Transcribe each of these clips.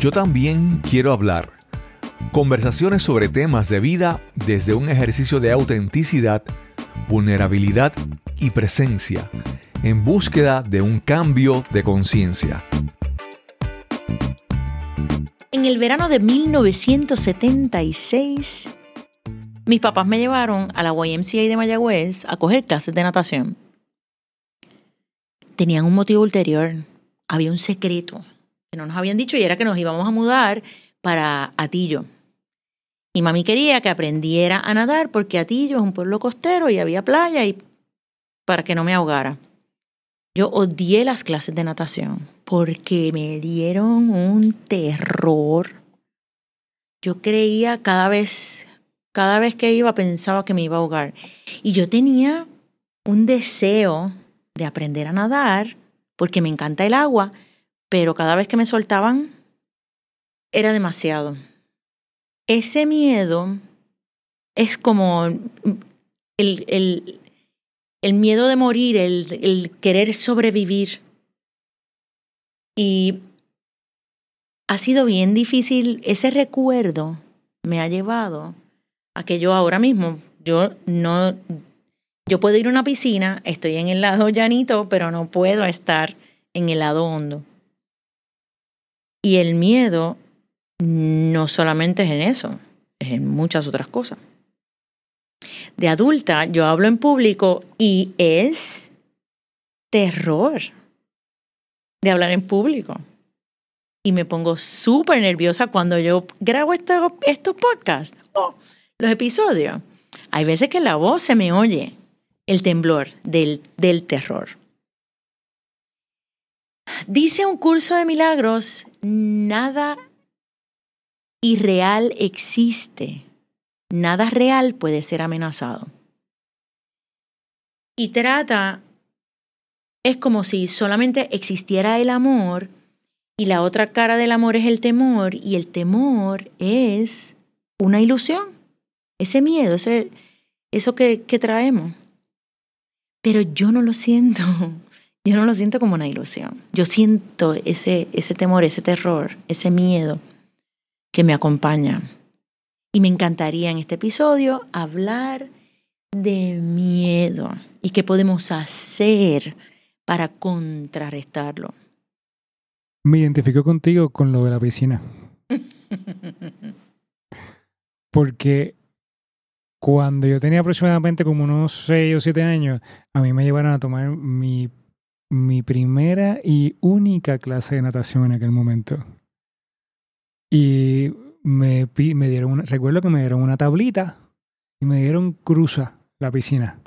Yo también quiero hablar. Conversaciones sobre temas de vida desde un ejercicio de autenticidad, vulnerabilidad y presencia, en búsqueda de un cambio de conciencia. En el verano de 1976, mis papás me llevaron a la YMCA de Mayagüez a coger clases de natación. Tenían un motivo ulterior, había un secreto que no nos habían dicho y era que nos íbamos a mudar para Atillo. Y mami quería que aprendiera a nadar porque Atillo es un pueblo costero y había playa y para que no me ahogara. Yo odié las clases de natación porque me dieron un terror. Yo creía cada vez, cada vez que iba pensaba que me iba a ahogar. Y yo tenía un deseo de aprender a nadar porque me encanta el agua, pero cada vez que me soltaban era demasiado. Ese miedo es como el, el, miedo de morir, el, el querer sobrevivir. Y ha sido bien difícil, ese recuerdo me ha llevado a que yo ahora mismo, yo no, yo puedo ir a una piscina, estoy en el lado llanito, pero no puedo estar en el lado hondo. Y el miedo no solamente es en eso, es en muchas otras cosas de adulta, yo hablo en público y es terror de hablar en público. Y me pongo súper nerviosa cuando yo grabo estos, estos podcasts, o los episodios. Hay veces que la voz se me oye, el temblor del, del terror. Dice un curso de milagros, nada irreal existe nada real puede ser amenazado. Y trata, es como si solamente existiera el amor y la otra cara del amor es el temor y el temor es una ilusión, ese miedo, ese, eso que, que traemos. Pero yo no lo siento, yo no lo siento como una ilusión. Yo siento ese, ese temor, ese terror, ese miedo que me acompaña. Y me encantaría en este episodio hablar de miedo y qué podemos hacer para contrarrestarlo. Me identifico contigo con lo de la piscina. Porque cuando yo tenía aproximadamente como unos 6 o 7 años, a mí me llevaron a tomar mi, mi primera y única clase de natación en aquel momento. Y me, me dieron una, recuerdo que me dieron una tablita y me dieron cruza la piscina.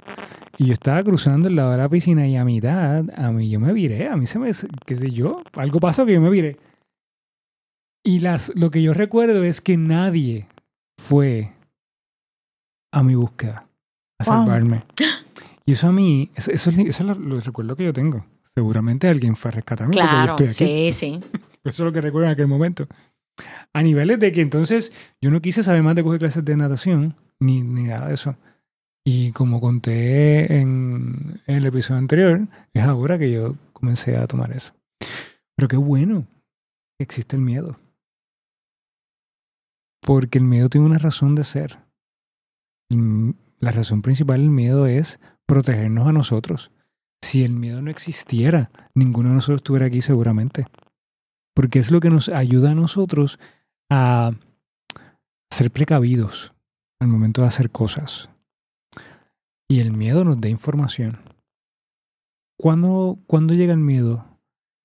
Y yo estaba cruzando el lado de la piscina y a mitad, a mí yo me viré, a mí se me, qué sé yo, algo pasó que yo me viré. Y las, lo que yo recuerdo es que nadie fue a mi búsqueda, a salvarme. Y eso a mí, eso, eso, es lo, recuerdo que yo tengo. Seguramente alguien fue a rescatarme claro, porque yo estoy aquí. Sí, sí. Eso es lo que recuerdo en aquel momento. A niveles de que entonces yo no quise saber más de coger clases de natación, ni, ni nada de eso. Y como conté en, el episodio anterior, es ahora que yo comencé a tomar eso. Pero qué bueno que existe el miedo. Porque el miedo tiene una razón de ser. La razón principal del miedo es protegernos a nosotros. Si el miedo no existiera, ninguno de nosotros estuviera aquí seguramente porque es lo que nos ayuda a nosotros a ser precavidos al momento de hacer cosas. Y el miedo nos da información. ¿Cuándo, ¿Cuándo llega el miedo?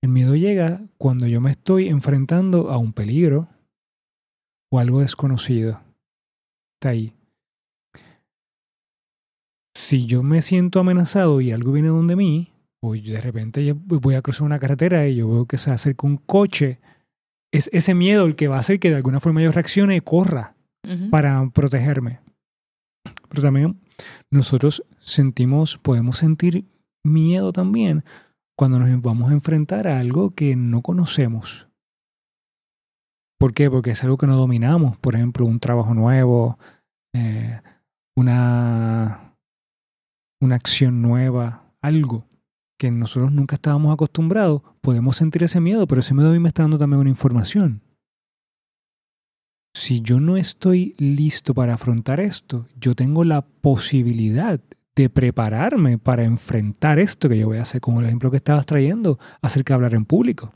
El miedo llega cuando yo me estoy enfrentando a un peligro o algo desconocido. Está ahí. Si yo me siento amenazado y algo viene donde mí, o de repente yo voy a cruzar una carretera y yo veo que se acerca un coche, es ese miedo el que va a hacer que de alguna forma yo reaccione y corra para protegerme. Pero también nosotros sentimos, podemos sentir miedo también cuando nos vamos a enfrentar a algo que no conocemos. ¿Por qué? Porque es algo que no dominamos. Por ejemplo, un trabajo nuevo, eh, una, una acción nueva, algo que nosotros nunca estábamos acostumbrados, podemos sentir ese miedo, pero ese miedo a mí me está dando también una información. si yo no estoy listo para afrontar esto, yo tengo la posibilidad de prepararme para enfrentar esto que yo voy a hacer, como el ejemplo que estabas trayendo acerca de hablar en público.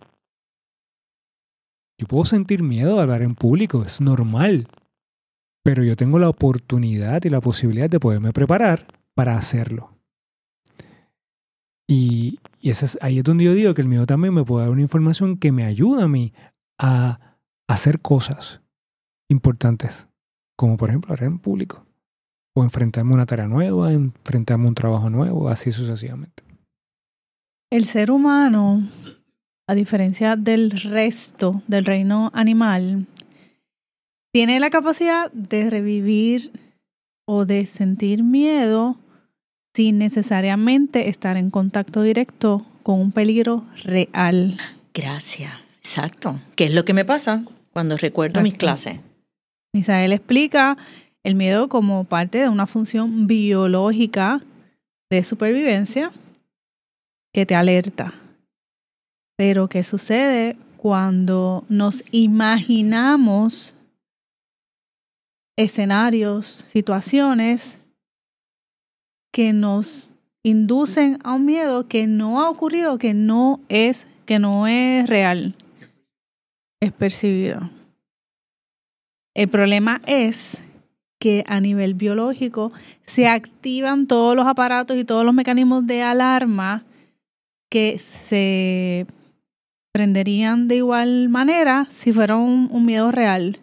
Yo puedo sentir miedo a hablar en público, es normal, pero yo tengo la oportunidad y la posibilidad de poderme preparar para hacerlo. Y, ahí es donde yo digo que el miedo también me puede dar una información que me ayuda a mí a hacer cosas importantes, como por ejemplo hablar en público, o enfrentarme a una tarea nueva, enfrentarme a un trabajo nuevo, así sucesivamente. El ser humano, a diferencia del resto del reino animal, tiene la capacidad de revivir o de sentir miedo sin necesariamente estar en contacto directo con un peligro real. Gracias, exacto. ¿Qué es lo que me pasa cuando recuerdo mis clases? Misael explica el miedo como parte de una función biológica de supervivencia que te alerta. Pero ¿qué sucede cuando nos imaginamos escenarios, situaciones que nos inducen a un miedo que no ha ocurrido, que no es, que no es real, es percibido. El problema es que a nivel biológico se activan todos los aparatos y todos los mecanismos de alarma que se prenderían de igual manera si fuera un miedo real.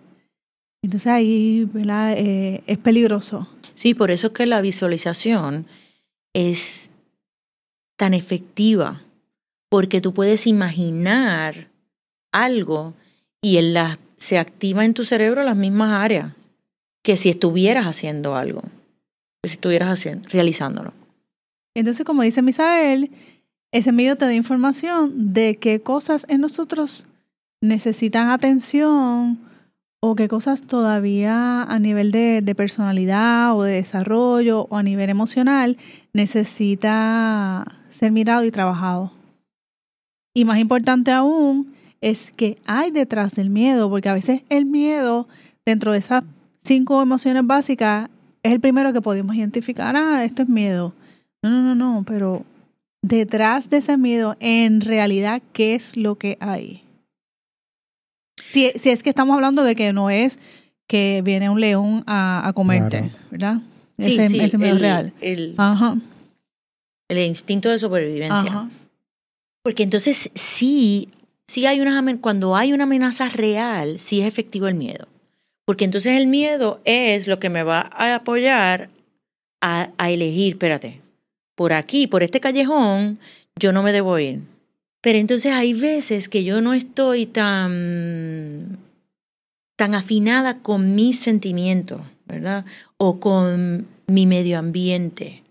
Entonces ahí eh, es peligroso. Sí, por eso es que la visualización es tan efectiva, porque tú puedes imaginar algo y se activa en tu cerebro las mismas áreas que si estuvieras haciendo algo, que si estuvieras haciendo, realizándolo. Entonces, como dice Misael, ese medio te da información de qué cosas en nosotros necesitan atención o qué cosas todavía a nivel de, personalidad o de desarrollo o a nivel emocional necesita ser mirado y trabajado. Y más importante aún es que hay detrás del miedo, porque a veces el miedo dentro de esas cinco emociones básicas es el primero que podemos identificar, ah, esto es miedo. No, no, no, no, pero detrás de ese miedo, en realidad, ¿qué es lo que hay? Si, si es que estamos hablando de que no es que viene un león a, a comerte, ¿verdad? Sí, ese, sí, el, real. El, Ajá. el instinto de supervivencia. Porque entonces sí, sí hay una cuando hay una amenaza real, sí es efectivo el miedo. Porque entonces el miedo es lo que me va a apoyar a, a elegir, espérate, por aquí, por este callejón, yo no me debo ir. Pero entonces hay veces que yo no estoy tan, tan afinada con mis sentimientos, ¿verdad? O con mi medio ambiente.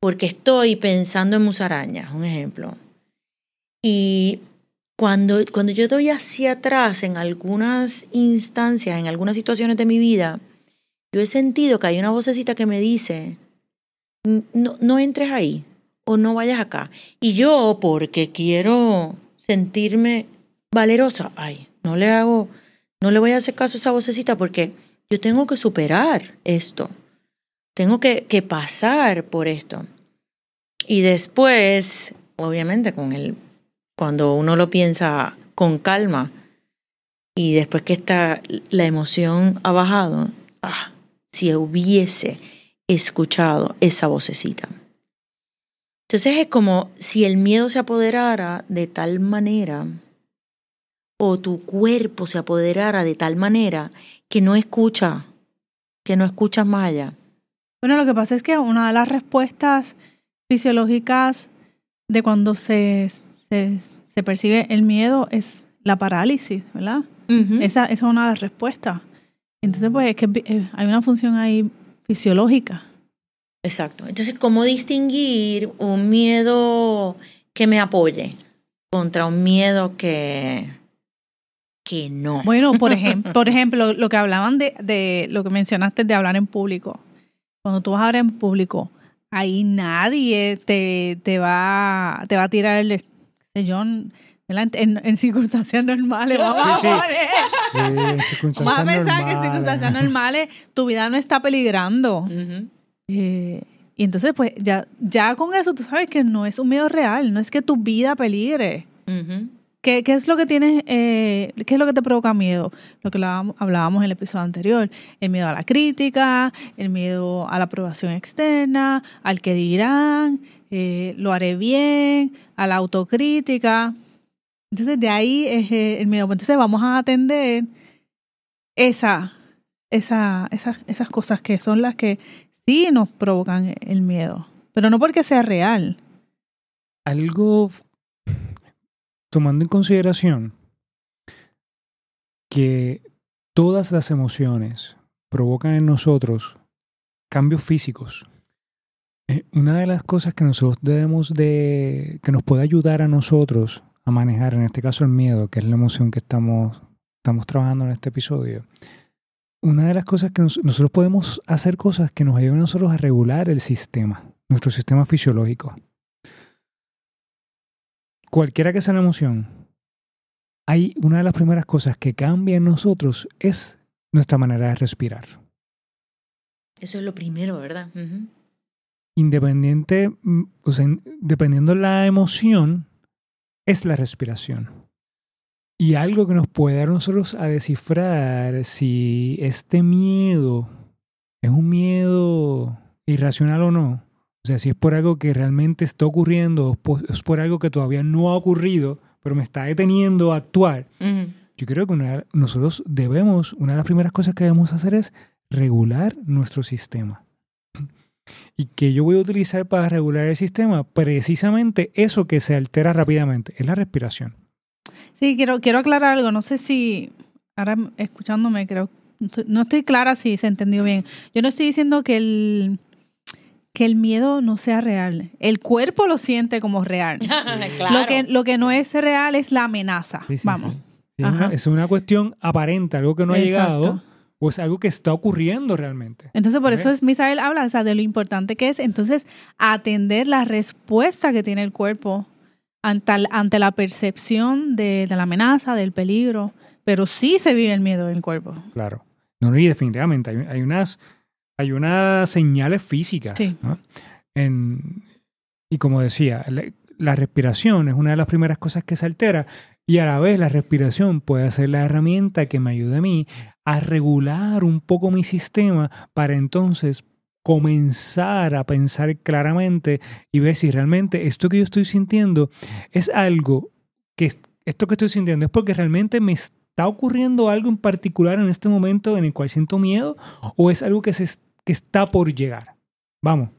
Porque estoy pensando en musarañas, un ejemplo. Y cuando, cuando yo doy hacia atrás en algunas instancias, en algunas situaciones de mi vida, yo he sentido que hay una vocecita que me dice, no, no entres ahí, o no vayas acá. Y yo, porque quiero sentirme valerosa, ay, no le hago, no le voy a hacer caso a esa vocecita porque yo tengo que superar esto. Tengo que, que pasar por esto. Y después, obviamente, con el, cuando uno lo piensa con calma y después que está la emoción ha bajado, ah, si hubiese escuchado esa vocecita. Entonces es como si el miedo se apoderara de tal manera o tu cuerpo se apoderara de tal manera que no escucha, que no escuchas más allá. Bueno, lo que pasa es que una de las respuestas fisiológicas de cuando se, se, percibe el miedo es la parálisis, ¿verdad? esa, esa, es una de las respuestas. Entonces, pues es que eh, hay una función ahí fisiológica. Exacto. Entonces, ¿cómo distinguir un miedo que me apoye contra un miedo que, que no? Bueno, por ejemplo, por ejemplo, lo que hablaban de, de lo que mencionaste de hablar en público. Cuando tú vas a hablar en público, ahí nadie te, te, va, te va a tirar el, yo, ¿verdad? En, en circunstancias normales, vamos Sí, sí. Sí, en circunstancias Vamos a pensar que en normales. circunstancias normales tu vida no está peligrando. Ujú. Eh, y entonces, pues, ya, ya con eso tú sabes que no es un miedo real, no es que tu vida peligre. ¿Qué, qué es lo que tienes, eh, qué es lo que te provoca miedo? Lo que hablábamos, en el episodio anterior. El miedo a la crítica, el miedo a la aprobación externa, al que dirán, eh, lo haré bien, a la autocrítica. Entonces, de ahí es el miedo. Entonces, vamos a atender esa, esa, esas, esas cosas que son las que sí nos provocan el miedo. Pero no porque sea real. algo tomando en consideración que todas las emociones provocan en nosotros cambios físicos. Eh, Una de las cosas que nosotros debemos de, que nos puede ayudar a nosotros a manejar, en este caso el miedo, que es la emoción que estamos, estamos trabajando en este episodio, una de las cosas que nos- nosotros podemos hacer cosas que nos ayuden a nosotros a regular el sistema, nuestro sistema fisiológico cualquiera que sea la emoción, hay una de las primeras cosas que cambia en nosotros es nuestra manera de respirar. Eso es lo primero, ¿verdad? Independiente, mm, o sea, dependiendo la emoción, es la respiración. Y algo que nos puede dar a nosotros a descifrar si este miedo es un miedo irracional o no. O sea, si es por algo que realmente está ocurriendo, o es por- algo que todavía no ha ocurrido, pero me está deteniendo a actuar. Yo creo que una- nosotros debemos, una de las primeras cosas que debemos hacer es regular nuestro sistema. ¿Y que yo voy a utilizar para regular el sistema? Precisamente eso que se altera rápidamente, es la respiración. Sí, quiero, quiero aclarar algo. No sé si, ahora escuchándome, creo, no estoy- no estoy clara si se entendió bien. Yo no estoy diciendo que el, que el miedo no sea real. El cuerpo lo siente como real. claro. Lo, que, lo que no es real es la amenaza. Sí, sí, Vamos. sí. Es, una, Ajá. es una cuestión aparente, algo que no ha Exacto. llegado, o es algo que está ocurriendo realmente. Entonces, por eso es Misael habla o sea, de lo importante que es entonces atender la respuesta que tiene el cuerpo ante, ante la percepción de, de la amenaza, del peligro. Pero sí se vive el miedo en el cuerpo. Claro. No, y definitivamente hay, hay unas, hay unas señales físicas. Sí. ¿no? En- y como decía, la, la respiración es una de las primeras cosas que se altera y a la vez la respiración puede ser la herramienta que me ayude a mí a regular un poco mi sistema para entonces comenzar a pensar claramente y ver si realmente esto que yo estoy sintiendo es algo que es- esto que estoy sintiendo es porque realmente me está ocurriendo algo en particular en este momento en el cual siento miedo o es algo que, se, que está por llegar. Vamos.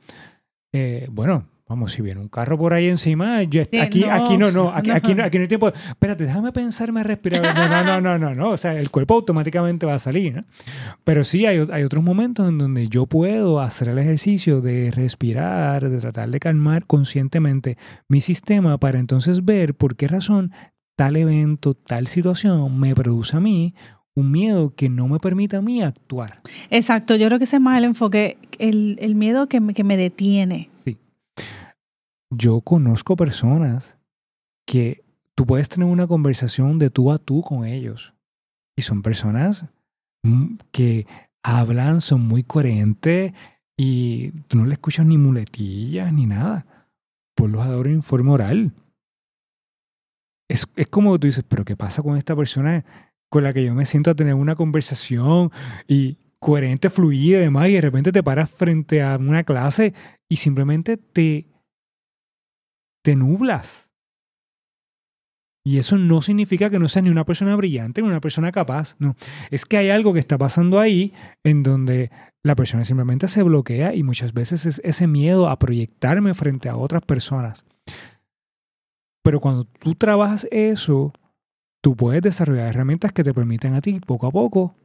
Eh, bueno, vamos, si viene un carro por ahí encima, yo, Sí, aquí, no, aquí no, no, aquí, no. aquí no, aquí no hay tiempo. Espérate, déjame pensarme a respirar. No, no, no, no, no, no. O sea, el cuerpo automáticamente va a salir, ¿no? Pero sí hay, hay otros momentos en donde yo puedo hacer el ejercicio de respirar, de tratar de calmar conscientemente mi sistema para entonces ver por qué razón tal evento, tal situación me produce a mí un miedo que no me permite a mí actuar. Exacto, yo creo que ese es más el enfoque, el, el miedo que me, que me detiene. Yo conozco personas que tú puedes tener una conversación de tú a tú con ellos. Y son personas mm, que hablan, son muy coherentes y tú no le escuchas ni muletillas ni nada. Por los adoro informe oral. Es, es como tú dices, pero ¿qué pasa con esta persona con la que yo me siento a tener una conversación y coherente, fluida y demás, y de repente te paras frente a una clase y simplemente te, te nublas. Y eso no significa que no seas ni una persona brillante ni una persona capaz, no. Es que hay algo que está pasando ahí en donde la persona simplemente se bloquea y muchas veces es ese miedo a proyectarme frente a otras personas. Pero cuando tú trabajas eso, tú puedes desarrollar herramientas que te permiten a ti poco a poco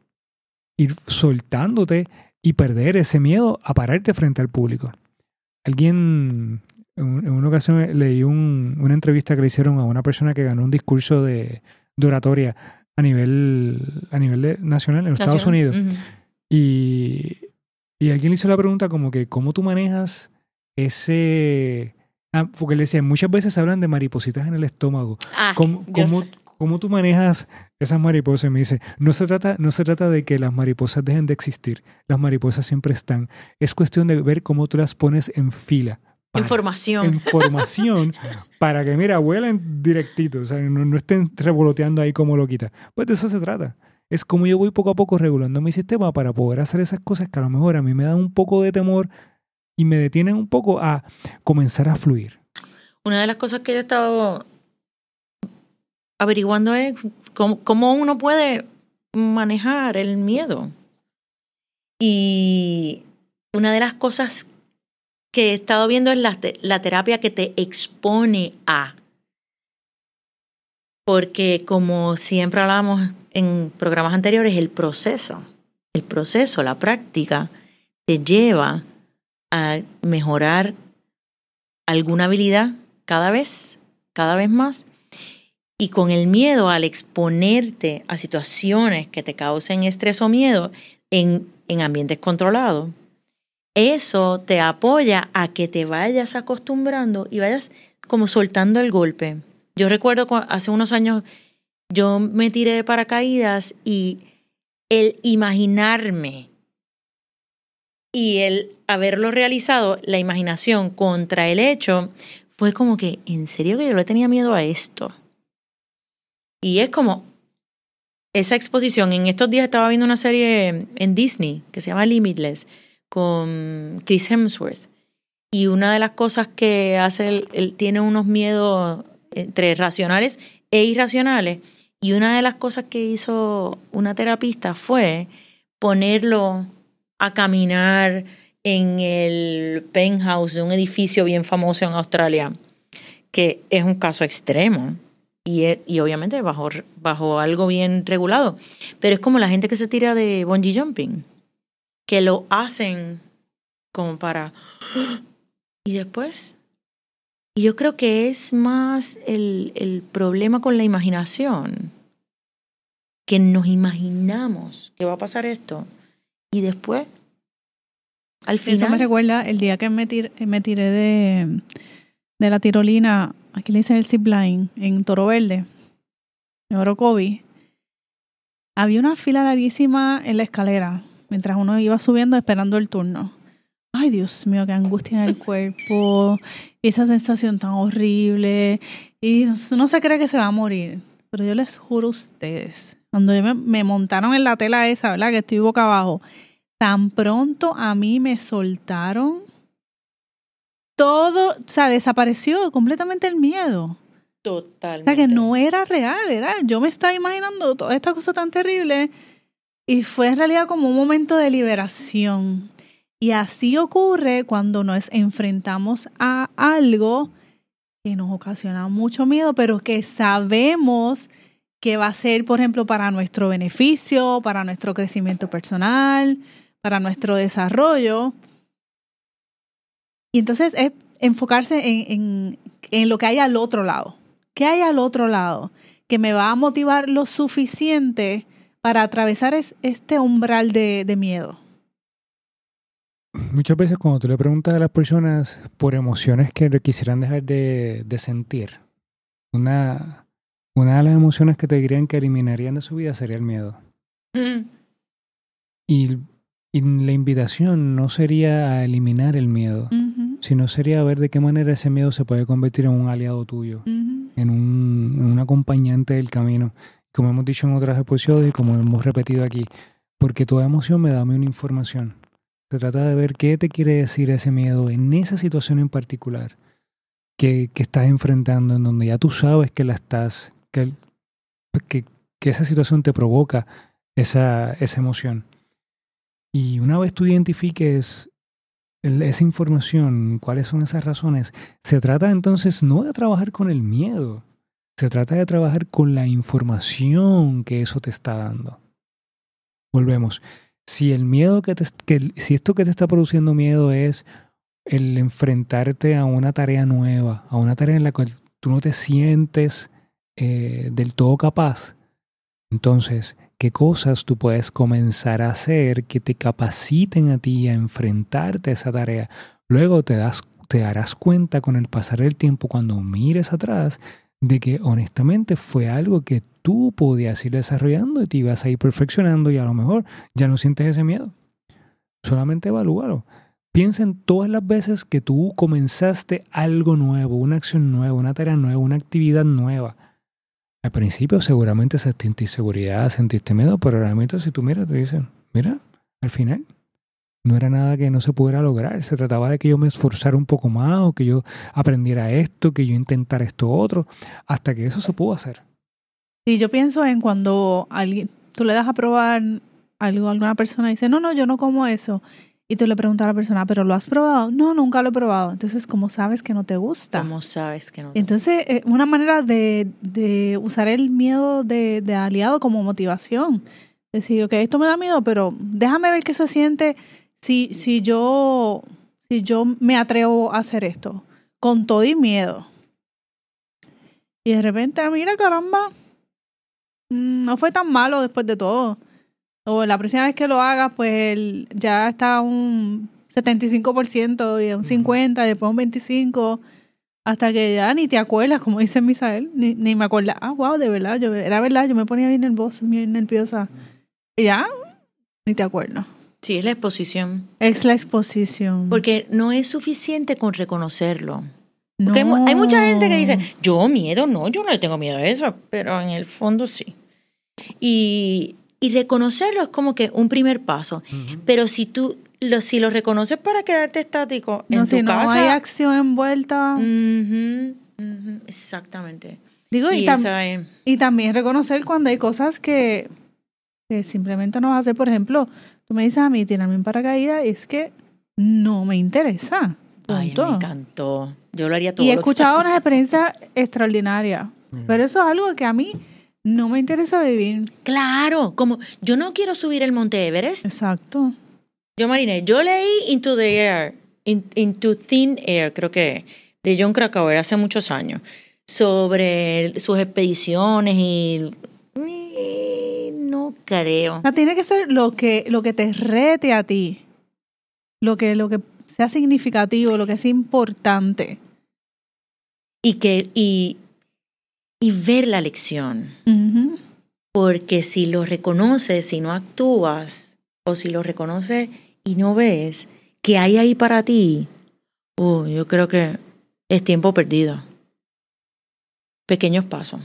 ir soltándote y perder ese miedo a pararte frente al público. Alguien, en, en una ocasión leí un- una entrevista que le hicieron a una persona que ganó un discurso de, de oratoria a nivel, a nivel de- nacional en los Estados. Unidos. Ujú. Y, y alguien le hizo la pregunta como que, ¿cómo tú manejas ese Ah, porque le decía, muchas veces hablan de maripositas en el estómago. Ah, ¿Cómo, cómo- cómo tú manejas esas mariposas? Me dice, no se, trata, no se trata de que las mariposas dejen de existir. Las mariposas siempre están. Es cuestión de ver cómo tú las pones en fila. Para- Información. información para que, mira, vuelen directito, o sea, no, no estén revoloteando ahí como loquita. Pues de eso se trata. Es como yo voy poco a poco regulando mi sistema para poder hacer esas cosas que a lo mejor a mí me dan un poco de temor y me detienen un poco a comenzar a fluir. Una de las cosas que yo he estado averiguando es cómo, cómo uno puede manejar el miedo. Y una de las cosas que he estado viendo es la, la terapia que te expone a. Porque como siempre hablamos en programas anteriores, el proceso, el proceso, la práctica, te lleva a mejorar alguna habilidad cada vez, cada vez más. Y con el miedo al exponerte a situaciones que te causen estrés o miedo en, en ambientes controlados, eso te apoya a que te vayas acostumbrando y vayas como soltando el golpe. Yo recuerdo cu- hace unos años yo me tiré de paracaídas y el imaginarme y el haberlo realizado, la imaginación contra el hecho, fue como que, ¿en serio que yo le tenía miedo a esto? Y es como esa exposición. En estos días estaba viendo una serie en Disney que se llama Limitless con Chris Hemsworth. Y una de las cosas que hace, él, tiene unos miedos entre racionales e irracionales. Y una de las cosas que hizo una terapista fue ponerlo a caminar en el penthouse de un edificio bien famoso en Australia, que es un caso extremo y, e- y obviamente bajo, bajo algo bien regulado. Pero es como la gente que se tira de bungee jumping, que lo hacen como para... Y después... Y yo creo que es más el, el problema con la imaginación, que nos imaginamos que va a pasar esto y después, al Eso me final, recuerda el día que me, tir- me tiré de, de la tirolina, aquí le dicen el zipline, en Toro Verde, en Orocovi. Había una fila larguísima en la escalera, mientras uno iba subiendo esperando el turno. Ay, Dios mío, qué angustia en el cuerpo, esa sensación tan horrible, y uno se cree que se va a morir. Pero yo les juro a ustedes, cuando yo me, me montaron en la tela esa, ¿verdad? Que estoy boca abajo, tan pronto a mí me soltaron, todo, o sea, desapareció completamente el miedo. O totalmente. sea, que no era real, era, yo me estaba imaginando toda esta cosa tan terrible y fue en realidad como un momento de liberación. Y así ocurre cuando nos enfrentamos a algo que nos ocasiona mucho miedo, pero que sabemos que va a ser, por ejemplo, para nuestro beneficio, para nuestro crecimiento personal, para nuestro desarrollo. Y entonces es enfocarse en, en, lo que hay al otro lado. ¿Qué hay al otro lado? Que me va a motivar lo suficiente para atravesar es- este umbral de, de miedo. Muchas veces cuando tú le preguntas a las personas por emociones que quisieran dejar de, de sentir, una, una de las emociones que te dirían que eliminarían de su vida sería el miedo. Mm, Y, y la invitación no sería a eliminar el miedo, sino sería a ver de qué manera ese miedo se puede convertir en un aliado tuyo, en un, en un acompañante del camino. Como hemos dicho en otros episodios y como hemos repetido aquí, porque toda emoción me da una información. Se trata de ver qué te quiere decir ese miedo en esa situación en particular que, que estás enfrentando, en donde ya tú sabes que la estás, que, que, que esa situación te provoca esa, esa emoción. Y una vez tú identifiques esa información, cuáles son esas razones, se trata entonces no de trabajar con el miedo, se trata de trabajar con la información que eso te está dando. Volvemos. Si el miedo que te, que si esto que te está produciendo miedo es el enfrentarte a una tarea nueva, a una tarea en la cual tú no te sientes eh, del todo capaz, entonces, ¿qué cosas tú puedes comenzar a hacer que te capaciten a ti a enfrentarte a esa tarea? Luego te das, te darás cuenta con el pasar del tiempo cuando mires atrás de que honestamente fue algo que tú podías ir desarrollando y te ibas a ir perfeccionando y a lo mejor ya no sientes ese miedo. Solamente evalúalo. Piensa en todas las veces que tú comenzaste algo nuevo, una acción nueva, una tarea nueva, una actividad nueva. Al principio seguramente sentiste inseguridad, sentiste miedo, pero realmente si tú miras, te dicen, mira, al final no era nada que no se pudiera lograr. Se trataba de que yo me esforzara un poco más o que yo aprendiera esto, que yo intentara esto otro, hasta que eso se pudo hacer. Sí, yo pienso en cuando alguien, tú le das a probar algo a alguna persona y dice, no, no, yo no como eso. Y tú le preguntas a la persona, ¿pero lo has probado? No, nunca lo he probado. Entonces, ¿cómo sabes que no te gusta? ¿Cómo sabes que no te Entonces, eh, una manera de, de usar el miedo de, de aliado como motivación. Decir, ok, esto me da miedo, pero déjame ver qué se siente si, si, yo, si yo me atrevo a hacer esto. Con todo y miedo. Y de repente, ah, mira, caramba, mm, no fue tan malo después de todo. O la próxima vez que lo hagas, pues ya está un 75% y un 50%, y después un 25%, hasta que ya ni te acuerdas, como dice Misael, ni, ni me acuerdo. Ah, wow, de verdad, yo, era verdad, yo me ponía bien nerviosa, bien nerviosa. Y ya, ni te acuerdas. Sí, es la exposición. Es la exposición. Porque no es suficiente con reconocerlo. Porque hay, mu- hay mucha gente que dice, yo miedo, no, yo no le tengo miedo a eso, pero en el fondo sí. Y, y reconocerlo es como que un primer paso. Pero si tú, lo, si lo reconoces para quedarte estático en no, tu si no casa... hay acción envuelta. Ujú, exactamente. Digo, y, Y tam- esa es- y también reconocer cuando hay cosas que, que simplemente no vas a hacer. Por ejemplo, tú me dices a mí, tirarme en paracaídas, es que no me interesa. Ay, me encantó. Yo lo haría todo y he escuchado unas experiencias extraordinarias. Pero eso es algo que a mí no me interesa vivir. Claro, como yo no quiero subir el Monte Everest. Exacto. Yo, Marine, yo leí Into the Air, In- Into Thin Air, creo que, de John Krakauer hace muchos años, sobre sus expediciones y... no creo. Tiene que ser lo que, lo que te rete a ti. Lo que, lo que sea significativo, lo que sea importante. Y, que, y, y ver la lección. Porque si lo reconoces, si no actúas, o si lo reconoces y no ves que hay ahí para ti, uh, yo creo que es tiempo perdido. Pequeños pasos.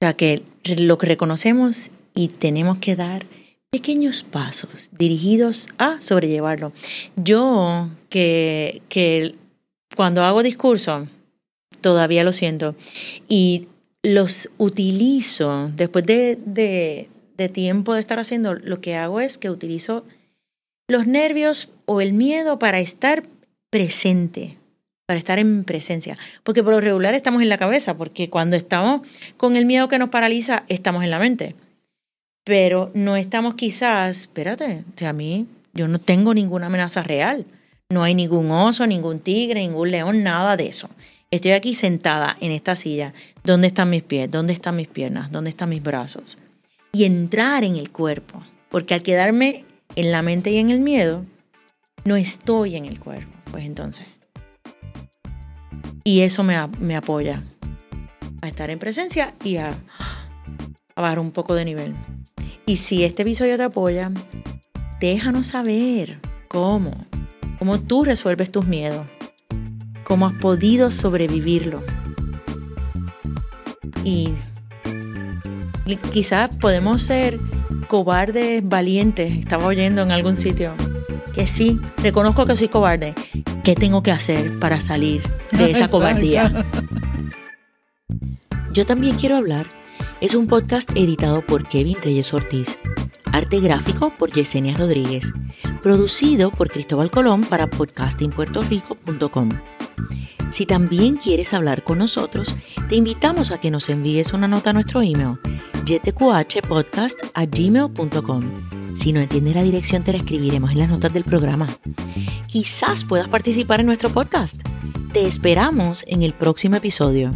O sea que lo que reconocemos y tenemos que dar pequeños pasos dirigidos a sobrellevarlo. Yo que, que cuando hago discurso, todavía lo siento, y los utilizo después de, de, de tiempo de estar haciendo, lo que hago es que utilizo los nervios o el miedo para estar presente, para estar en presencia. Porque por lo regular estamos en la cabeza, porque cuando estamos con el miedo que nos paraliza, estamos en la mente. Pero no estamos quizás, espérate, a mí yo no tengo ninguna amenaza real. No hay ningún oso, ningún tigre, ningún león, nada de eso. Estoy aquí sentada en esta silla. ¿Dónde están mis pies? ¿Dónde están mis piernas? ¿Dónde están mis brazos? Y entrar en el cuerpo. Porque al quedarme en la mente y en el miedo, no estoy en el cuerpo. Pues entonces. Y eso me, me apoya a estar en presencia y a, a bajar un poco de nivel. Y si este episodio te apoya, déjanos saber cómo, cómo tú resuelves tus miedos, cómo has podido sobrevivirlo. Y quizás podemos ser cobardes valientes, estaba oyendo en algún sitio, que sí, reconozco que soy cobarde. ¿Qué tengo que hacer para salir de esa cobardía? Yo también quiero hablar. Es un podcast editado por Kevin Reyes Ortiz. Arte gráfico por Yesenia Rodríguez. Producido por Cristóbal Colón para podcastingpuertorico.com. Si también quieres hablar con nosotros, te invitamos a que nos envíes una nota a nuestro email ytqhpodcast@gmail.com. Si no entiendes la dirección, te la escribiremos en las notas del programa. Quizás puedas participar en nuestro podcast. Te esperamos en el próximo episodio.